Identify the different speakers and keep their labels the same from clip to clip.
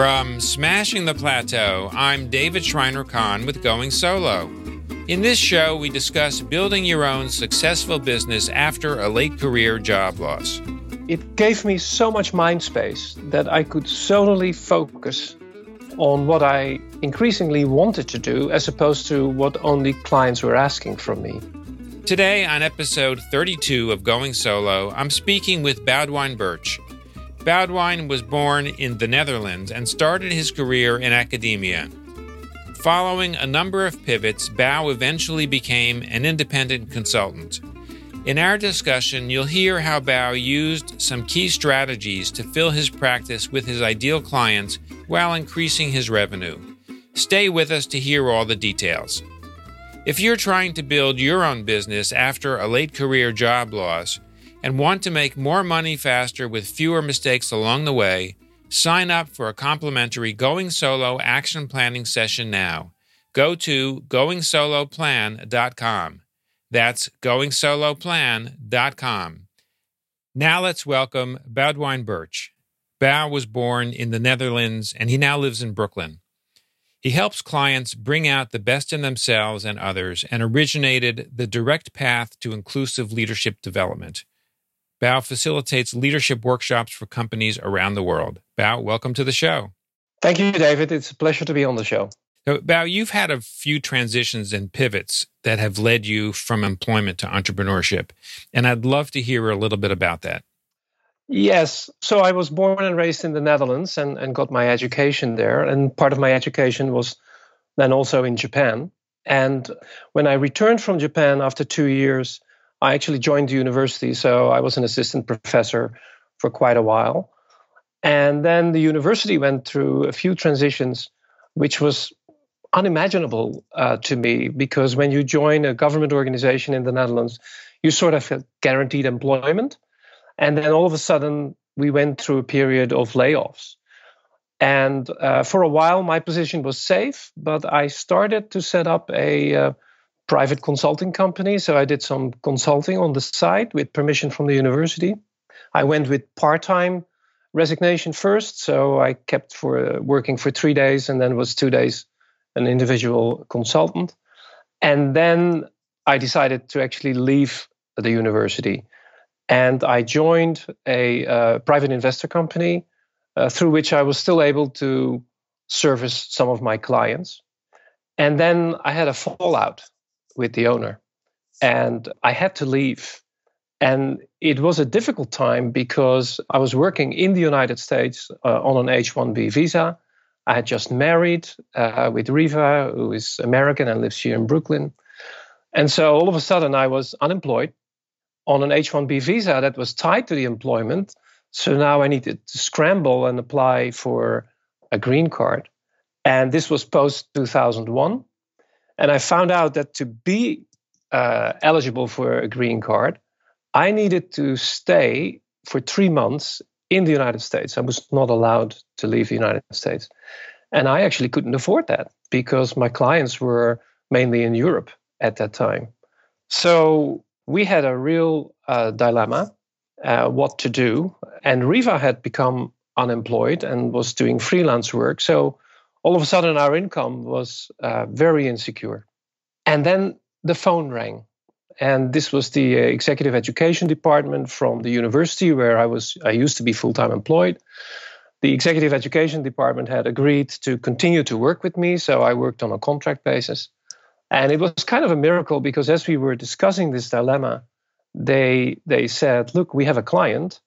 Speaker 1: From Smashing the Plateau, I'm David Shriner Cahn with Going Solo. In this show, we discuss building your own successful business after a late career job loss.
Speaker 2: It gave me so much mind space that I could solely focus on what I increasingly wanted to do as opposed to what only clients were asking from me.
Speaker 1: Today, on episode 32 of Going Solo, I'm speaking with Boudewijn Bertsch. Boudewijn was born in the Netherlands and started his career in academia. Following a number of pivots, Bao eventually became an independent consultant. In our discussion, you'll hear how Bao used some key strategies to fill his practice with his ideal clients while increasing his revenue. Stay with us to hear all the details. If you're trying to build your own business after a late career job loss, and want to make more money faster with fewer mistakes along the way, sign up for a complimentary Going Solo action planning session now. Go to goingsoloplan.com. That's goingsoloplan.com. Now let's welcome Boudewijn Bertsch. Bao was born in the Netherlands and he now lives in Brooklyn. He helps clients bring out the best in themselves and others and originated the direct path to inclusive leadership development. Bao facilitates leadership workshops for companies around the world. Bao, welcome to the show.
Speaker 2: Thank you, David. It's a pleasure to be on the show.
Speaker 1: So, Bao, you've had a few transitions and pivots that have led you from employment to entrepreneurship. And I'd love to hear a little bit about that.
Speaker 2: Yes. So I was born and raised in the Netherlands and, and got my education there. And part of my education was then also in Japan. And when I returned from Japan after two years, I actually joined the university, so I was an assistant professor for quite a while. And then the university went through a few transitions, which was unimaginable uh, to me because when you join a government organization in the Netherlands, you sort of guaranteed employment. And then all of a sudden, we went through a period of layoffs. And uh, for a while, my position was safe, but I started to set up a uh, private consulting company. So I did some consulting on the side with permission from the university. I went with part time resignation first. So I kept for uh, working for three days and then was two days an individual consultant. And then I decided to actually leave the university. And I joined a uh, private investor company uh, through which I was still able to service some of my clients. And then I had a fallout with the owner. And I had to leave. And it was a difficult time because I was working in the United States uh, on an H 1B visa. I had just married uh, with Riva, who is American and lives here in Brooklyn. And so all of a sudden, I was unemployed on an H 1B visa that was tied to the employment. So now I needed to scramble and apply for a green card. And this was post 2001. And I found out that to be uh, eligible for a green card, I needed to stay for three months in the United States. I was not allowed to leave the United States. And I actually couldn't afford that because my clients were mainly in Europe at that time. So we had a real uh, dilemma uh, what to do. And Riva had become unemployed and was doing freelance work. So all of a sudden our income was uh, very insecure. And then the phone rang. And this was the uh, executive education department from the university where I was I used to be full-time employed. The executive education department had agreed to continue to work with me, so I worked on a contract basis. And it was kind of a miracle because as we were discussing this dilemma, they they said, "Look, we have a client.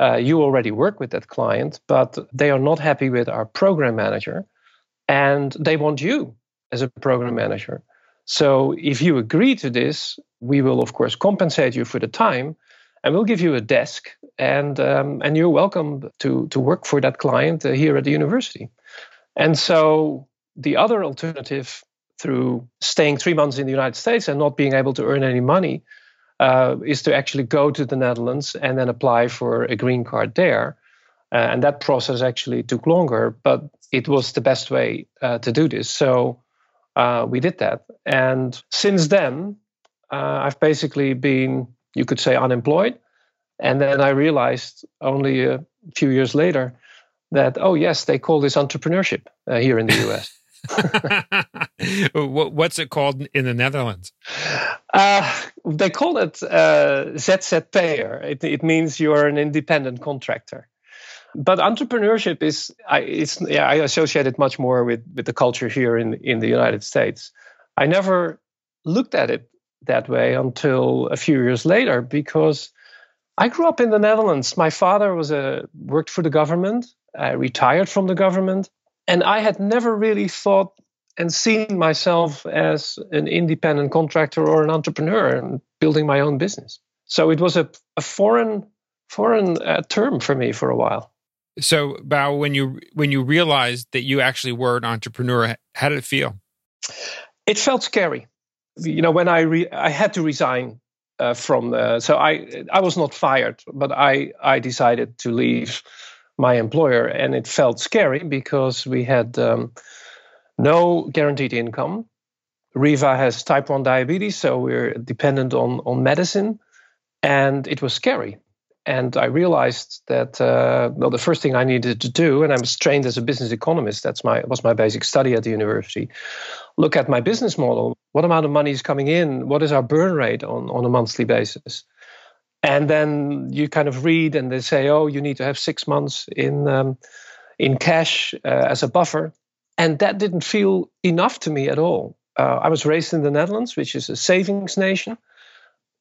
Speaker 2: Uh, you already work with that client, but they are not happy with our program manager and they want you as a program manager. So if you agree to this, we will of course compensate you for the time, and we'll give you a desk, and um, and you're welcome to to work for that client uh, here at the university. And so the other alternative through staying three months in the United States and not being able to earn any money uh, is to actually go to the Netherlands and then apply for a green card there. Uh, and that process actually took longer, but it was the best way uh, to do this. So uh, we did that. And since then, uh, I've basically been, you could say, unemployed. And then I realized only a few years later that, oh, yes, they call this entrepreneurship uh, here in the US.
Speaker 1: What's it called in the Netherlands?
Speaker 2: Uh, they call it uh, ZZP'er. It, it means you're an independent contractor. But entrepreneurship is, I, it's, yeah, I associate it much more with, with the culture here in, in the United States. I never looked at it that way until a few years later because I grew up in the Netherlands. My father was a worked for the government, I retired from the government, and I had never really thought and seen myself as an independent contractor or an entrepreneur and building my own business. So it was a, a foreign foreign uh, term for me for a while.
Speaker 1: So, Bao, when you when you realized that you actually were an entrepreneur, how did it feel?
Speaker 2: It felt scary you know, when I re- I had to resign uh, from the, so I I was not fired, but I I decided to leave my employer, and it felt scary because we had um, no guaranteed income. Riva has type one diabetes, so we're dependent on on medicine, and it was scary. And I realized that uh, well, the first thing I needed to do, and I was trained as a business economist. That's my was my basic study at the university. Look at my business model. What amount of money is coming in? What is our burn rate on on a monthly basis? And then you kind of read, and they say, oh, you need to have six months in um, in cash uh, as a buffer, and that didn't feel enough to me at all. Uh, I was raised in the Netherlands, which is a savings nation,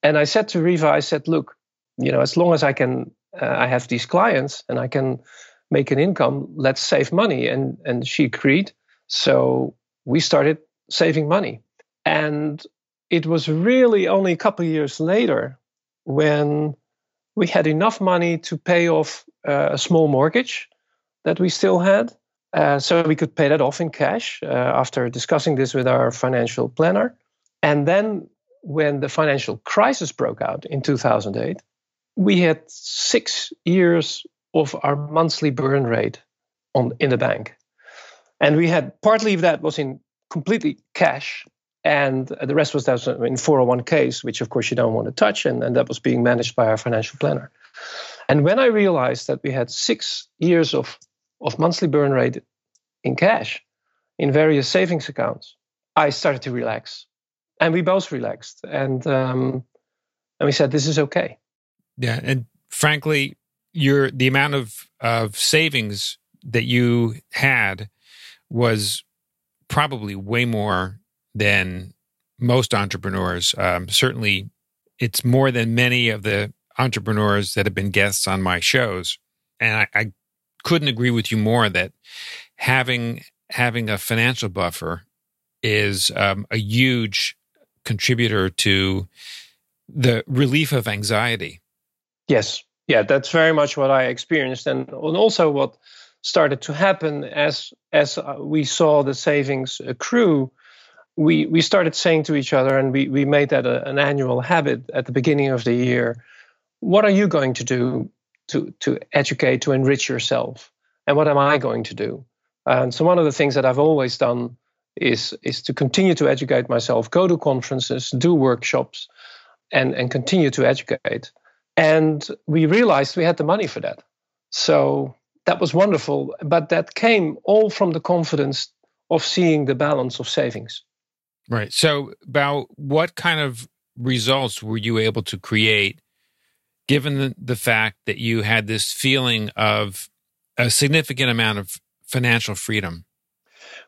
Speaker 2: and I said to Riva, I said, look you know, as long as I can, uh, I have these clients and I can make an income. Let's save money. And and she agreed. So we started saving money, and it was really only a couple years later when we had enough money to pay off uh, a small mortgage that we still had. Uh, so we could pay that off in cash uh, after discussing this with our financial planner. And then when the financial crisis broke out in 2008, we had six years of our monthly burn rate on in the bank, and we had partly of that was in completely cash, and the rest was that in 401ks, which of course you don't want to touch, and, and that was being managed by our financial planner. And when I realized that we had six years of, of monthly burn rate in cash in various savings accounts, I started to relax. And we both relaxed. And, um, and we said, this is okay.
Speaker 1: Yeah, and frankly, your the amount of of savings that you had was probably way more than most entrepreneurs. Um, certainly, it's more than many of the entrepreneurs that have been guests on my shows, and I, I couldn't agree with you more that having having a financial buffer is um, a huge contributor to the relief of anxiety
Speaker 2: Yes, yeah, that's very much what I experienced, and, also what started to happen as as uh, we saw the savings accrue. We we started saying to each other, and we we made that a, an annual habit at the beginning of the year. What are you going to do to to educate to enrich yourself, and what am I going to do? And so one of the things that I've always done is is to continue to educate myself, go to conferences, do workshops, and and continue to educate. And we realized we had the money for that. So that was wonderful. But that came all from the confidence of seeing the balance of savings.
Speaker 1: Right. So, about what kind of results were you able to create given the, the fact that you had this feeling of a significant amount of financial freedom?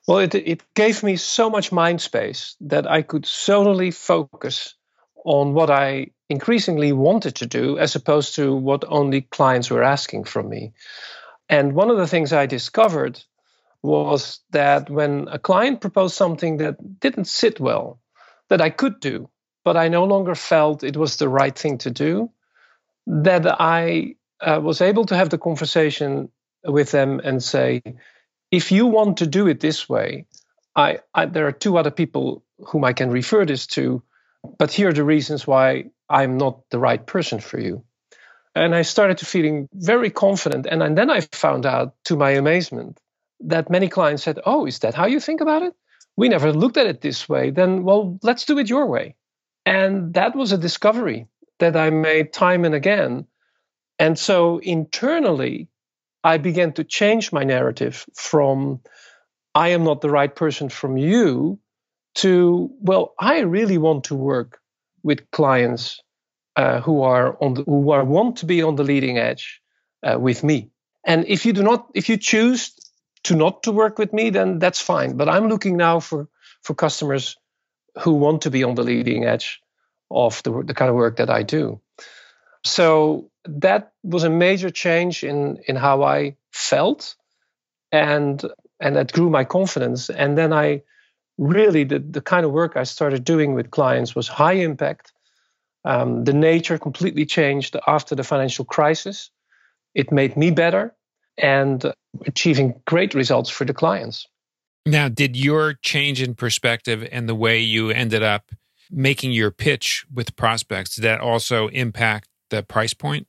Speaker 2: Well, it, it gave me so much mind space that I could solely focus on what I increasingly wanted to do as opposed to what only clients were asking from me. And one of the things I discovered was that when a client proposed something that didn't sit well, that I could do, but I no longer felt it was the right thing to do, that I uh, was able to have the conversation with them and say, if you want to do it this way, I, I, there are two other people whom I can refer this to but here are the reasons why I'm not the right person for you. And I started to feeling very confident. And, and then I found out, to my amazement, that many clients said, Oh, is that how you think about it? We never looked at it this way. Then, well, let's do it your way. And that was a discovery that I made time and again. And so internally, I began to change my narrative from I am not the right person from you to, well, I really want to work with clients uh, who are on the, who are want to be on the leading edge uh, with me. And if you do not, if you choose to not to work with me, then that's fine. But I'm looking now for for customers who want to be on the leading edge of the, the kind of work that I do. So that was a major change in in how I felt, and and that grew my confidence. And then I really the the kind of work I started doing with clients was high impact. Um, the nature completely changed after the financial crisis. It made me better and achieving great results for the clients.
Speaker 1: Now, did your change in perspective and the way you ended up making your pitch with prospects, did that also impact the price point?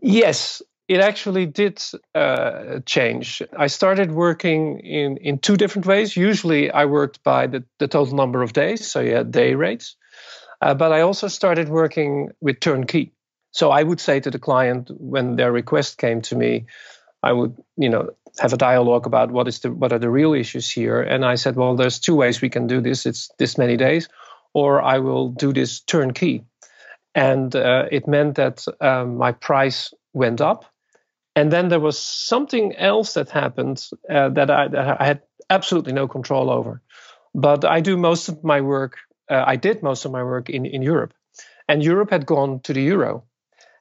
Speaker 2: Yes, it actually did uh, change. I started working in, in two different ways. Usually, I worked by the, the total number of days, so you had day rates. Uh, but I also started working with turnkey. So I would say to the client when their request came to me, I would, you know, have a dialogue about what is the what are the real issues here. And I said, well, there's two ways we can do this. It's this many days, or I will do this turnkey. And uh, it meant that um, my price went up. And then there was something else that happened uh, that, I, that I had absolutely no control over. But I do most of my work, uh, I did most of my work in, in Europe. And Europe had gone to the euro.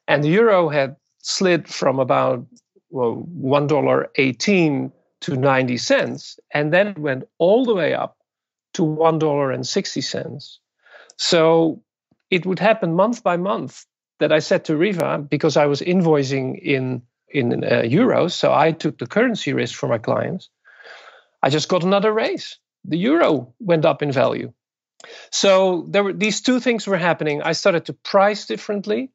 Speaker 2: And the euro had slid from about well, $1.18 to 90 cents, and then it went all the way up to $1.60. So it would happen month by month that I said to Riva, because I was invoicing in, in uh, euros, so I took the currency risk for my clients, I just got another raise. The euro went up in value. So there were these two things were happening. I started to price differently.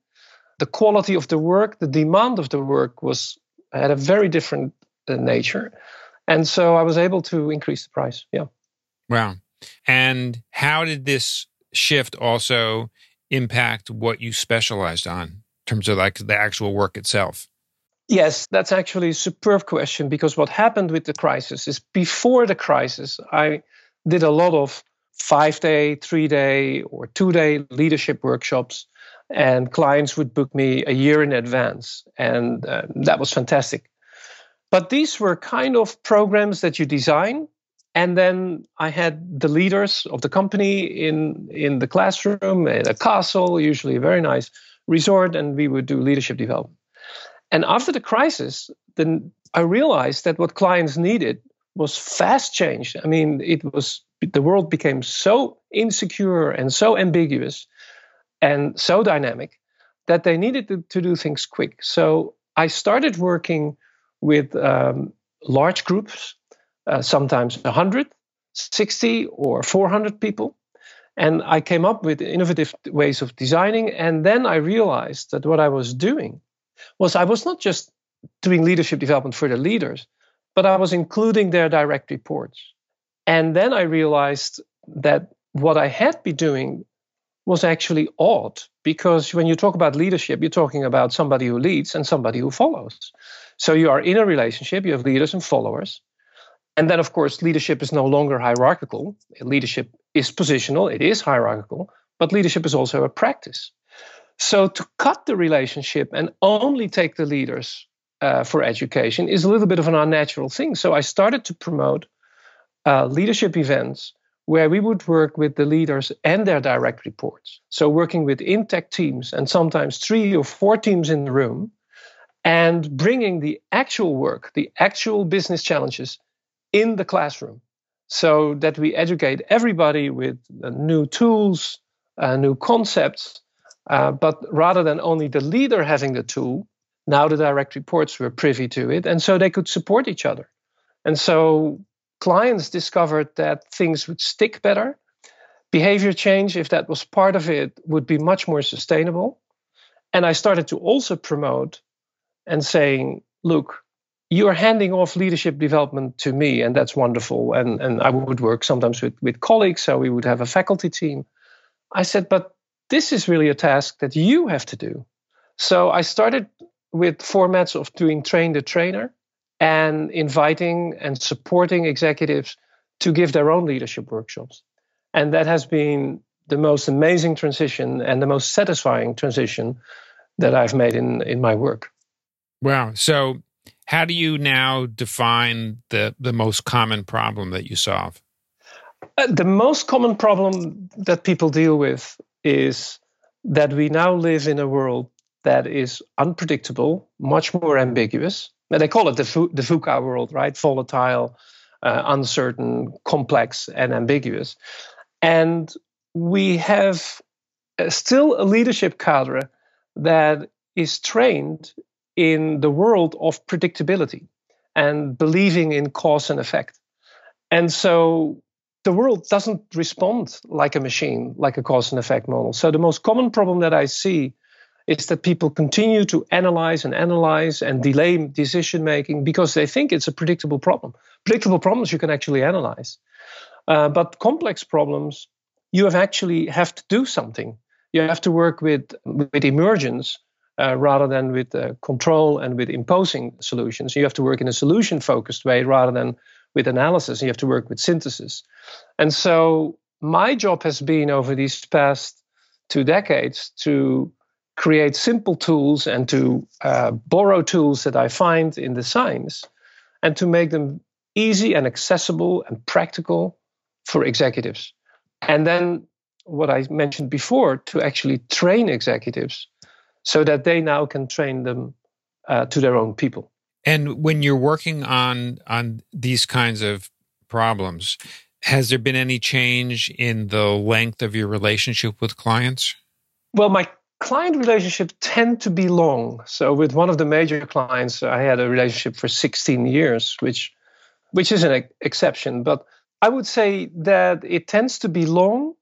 Speaker 2: The quality of the work, the demand of the work was had a very different uh, nature. And so I was able to increase the price. Yeah.
Speaker 1: Wow. And how did this shift also impact what you specialized on in terms of like the actual work itself?
Speaker 2: Yes, that's actually a superb question because what happened with the crisis is before the crisis, I did a lot of five day, three day, or two day leadership workshops and clients would book me a year in advance and uh, that was fantastic. But these were kind of programs that you design and then i had the leaders of the company in in the classroom at a castle usually a very nice resort and we would do leadership development and after the crisis then i realized that what clients needed was fast change i mean it was the world became so insecure and so ambiguous and so dynamic that they needed to, to do things quick. So I started working with um, large groups, uh, sometimes 100, 60, or 400 people. And I came up with innovative ways of designing. And then I realized that what I was doing was I was not just doing leadership development for the leaders, but I was including their direct reports. And then I realized that what I had been doing was actually odd because when you talk about leadership, you're talking about somebody who leads and somebody who follows. So you are in a relationship, you have leaders and followers. And then, of course, leadership is no longer hierarchical. Leadership is positional, it is hierarchical, but leadership is also a practice. So to cut the relationship and only take the leaders uh, for education is a little bit of an unnatural thing. So I started to promote uh, leadership events where we would work with the leaders and their direct reports. So, working with intact teams and sometimes three or four teams in the room, and bringing the actual work, the actual business challenges in the classroom so that we educate everybody with uh, new tools, uh, new concepts. Uh, but rather than only the leader having the tool, now the direct reports were privy to it. And so they could support each other. And so clients discovered that things would stick better. Behavior change, if that was part of it, would be much more sustainable. And I started to also promote and saying, look, you're handing off leadership development to me, and that's wonderful. And, and I would work sometimes with, with colleagues, so we would have a faculty team. I said, but this is really a task that you have to do. So I started with formats of doing train the trainer and inviting and supporting executives to give their own leadership workshops. And that has been the most amazing transition and the most satisfying transition that I've made in, in my work.
Speaker 1: Wow. So, how do you now define the, the most common problem that you solve?
Speaker 2: Uh, the most common problem that people deal with is that we now live in a world that is unpredictable, much more ambiguous. And they call it the, the VUCA world, right? Volatile, uh, uncertain, complex, and ambiguous. And we have uh, still a leadership cadre that is trained in the world of predictability and believing in cause and effect. And so the world doesn't respond like a machine, like a cause and effect model. So the most common problem that I see is that people continue to analyze and analyze and delay decision making because they think it's a predictable problem. Predictable problems you can actually analyze. Uh, but complex problems, you have actually have to do something. You have to work with, with emergence uh, rather than with uh, control and with imposing solutions. You have to work in a solution focused way rather than with analysis. You have to work with synthesis. And so my job has been over these past two decades to create simple tools and to uh, borrow tools that I find in the science and to make them easy and accessible and practical for executives. And then what I mentioned before to actually train executives so that they now can train them uh, to their own people.
Speaker 1: And when you're working on on these kinds of problems, has there been any change in the length of your relationship with clients?
Speaker 2: Well, my client relationships tend to be long. So with one of the major clients, I had a relationship for 16 years, which which is an exception. But I would say that it tends to be long,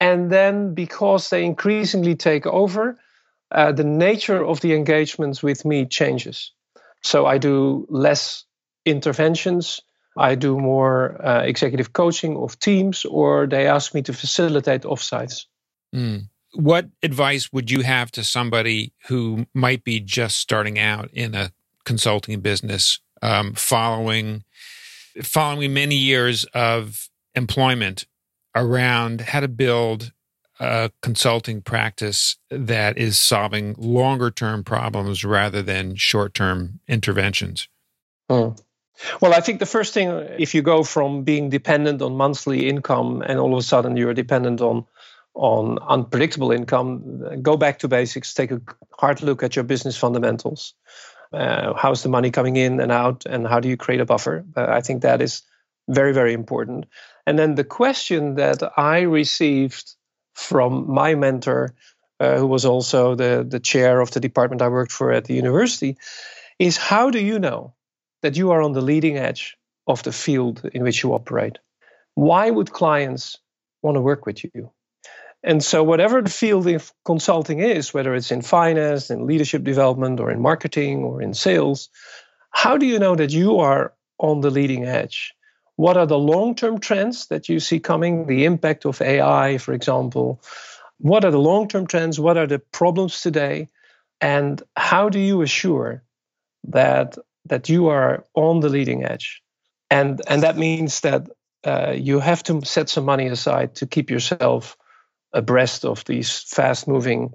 Speaker 2: and then because they increasingly take over, uh, the nature of the engagements with me changes. So I do less interventions. I do more uh, executive coaching of teams, or they ask me to facilitate offsites.
Speaker 1: Mm. What advice would you have to somebody who might be just starting out in a consulting business, um, following following many years of employment around how to build a consulting practice that is solving longer term problems rather than short term interventions?
Speaker 2: Mm. Well, I think the first thing, if you go from being dependent on monthly income and all of a sudden you're dependent on on unpredictable income, go back to basics. Take a hard look at your business fundamentals. Uh, how's the money coming in and out, and how do you create a buffer? Uh, I think that is very, very important. And then the question that I received from my mentor, uh, who was also the, the chair of the department I worked for at the university, is how do you know that you are on the leading edge of the field in which you operate? Why would clients want to work with you? And so, whatever the field of consulting is, whether it's in finance, in leadership development, or in marketing, or in sales, how do you know that you are on the leading edge? What are the long term trends that you see coming? The impact of AI, for example. What are the long term trends? What are the problems today? And how do you assure that, that you are on the leading edge? And, and that means that uh, you have to set some money aside to keep yourself abreast of these fast moving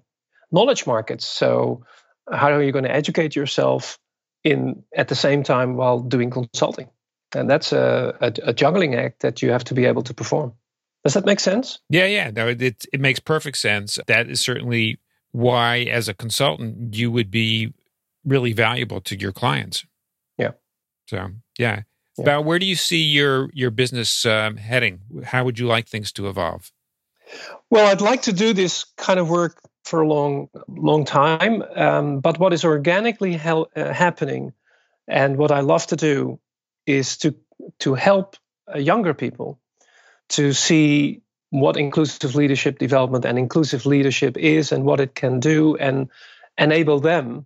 Speaker 2: knowledge markets. So, how are you going to educate yourself in at the same time while doing consulting? And that's a, a, a, juggling act that you have to be able to perform. Does that make sense?
Speaker 1: Yeah, yeah. No, it it makes perfect sense. That is certainly why, as a consultant, you would be really valuable to your clients.
Speaker 2: Yeah.
Speaker 1: So yeah. yeah. About where do you see your your business um, heading? How would you like things to evolve?
Speaker 2: Well, I'd like to do this kind of work for a long, long time. Um, but what is organically uh, happening, and what I love to do, is to to help uh, younger people to see what inclusive leadership development and inclusive leadership is and what it can do and enable them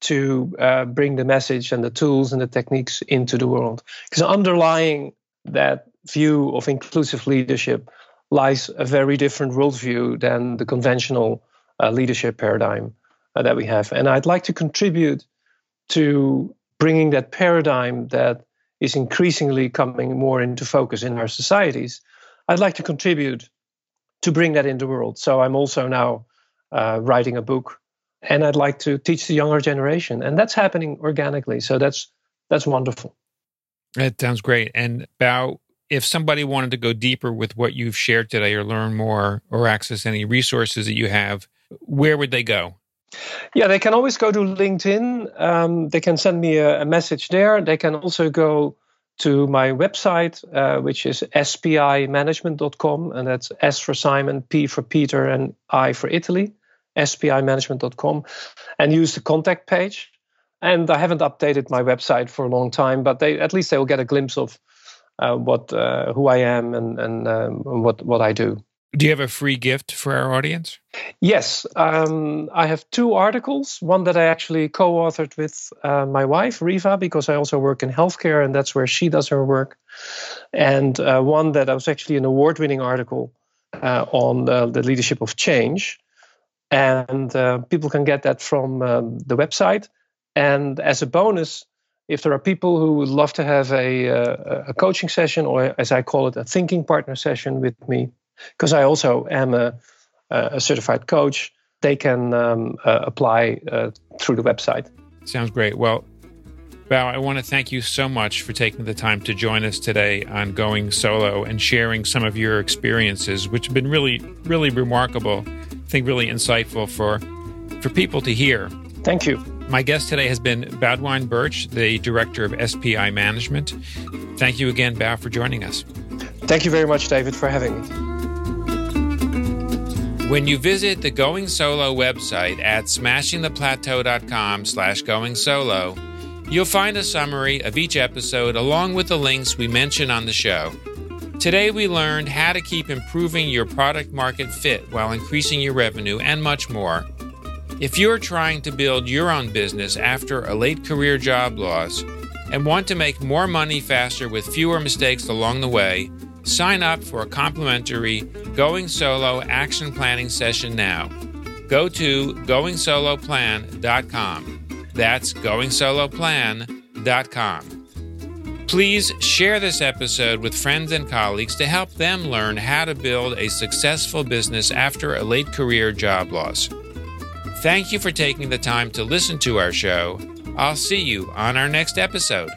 Speaker 2: to uh, bring the message and the tools and the techniques into the world. Because underlying that view of inclusive leadership lies a very different worldview than the conventional uh, leadership paradigm uh, that we have. And i'd like to contribute to bringing that paradigm that is increasingly coming more into focus in our societies, I'd like to contribute to bring that in the world. So I'm also now uh, writing a book, and I'd like to teach the younger generation, and that's happening organically. So that's that's wonderful.
Speaker 1: That sounds great. And Bao, if somebody wanted to go deeper with what you've shared today, or learn more, or access any resources that you have, where would they go?
Speaker 2: Yeah, they can always go to LinkedIn. Um, they can send me a, a, message there. They can also go to my website, uh, which is spimanagement.com, and that's S for Simon, P for Peter, and I for Italy, spimanagement.com, and use the contact page. And I haven't updated my website for a long time, but they at least they will get a glimpse of uh, what uh, who I am and and um, what what I do.
Speaker 1: Do you have a free gift for our audience?
Speaker 2: Yes, um, I have two articles. One that I actually co-authored with uh, my wife Riva, because I also work in healthcare, and that's where she does her work. And uh, one that was actually an award-winning article uh, on the leadership of change, and uh, people can get that from um, the website. And as a bonus, if there are people who would love to have a, uh, a coaching session, or as I call it, a thinking partner session with me because I also am a, a certified coach, they can um, uh, apply uh, through the website.
Speaker 1: Sounds great. Well, Bao, I want to thank you so much for taking the time to join us today on Going Solo and sharing some of your experiences, which have been really, really remarkable. I think really insightful for for people to hear.
Speaker 2: Thank you.
Speaker 1: My guest today has been Boudewijn Bertsch, the director of SPI Management. Thank you again, Bao, for joining us.
Speaker 2: Thank you very much, David, for having me.
Speaker 1: When you visit the Going Solo website at smashingtheplateau.com slash going solo, you'll find a summary of each episode along with the links we mention on the show. Today we learned how to keep improving your product market fit while increasing your revenue and much more. If you're trying to build your own business after a late career job loss and want to make more money faster with fewer mistakes along the way, Sign up for a complimentary Going Solo action planning session now. Go to goingsoloplan.com. That's goingsoloplan.com. Please share this episode with friends and colleagues to help them learn how to build a successful business after a late career job loss. Thank you for taking the time to listen to our show. I'll see you on our next episode.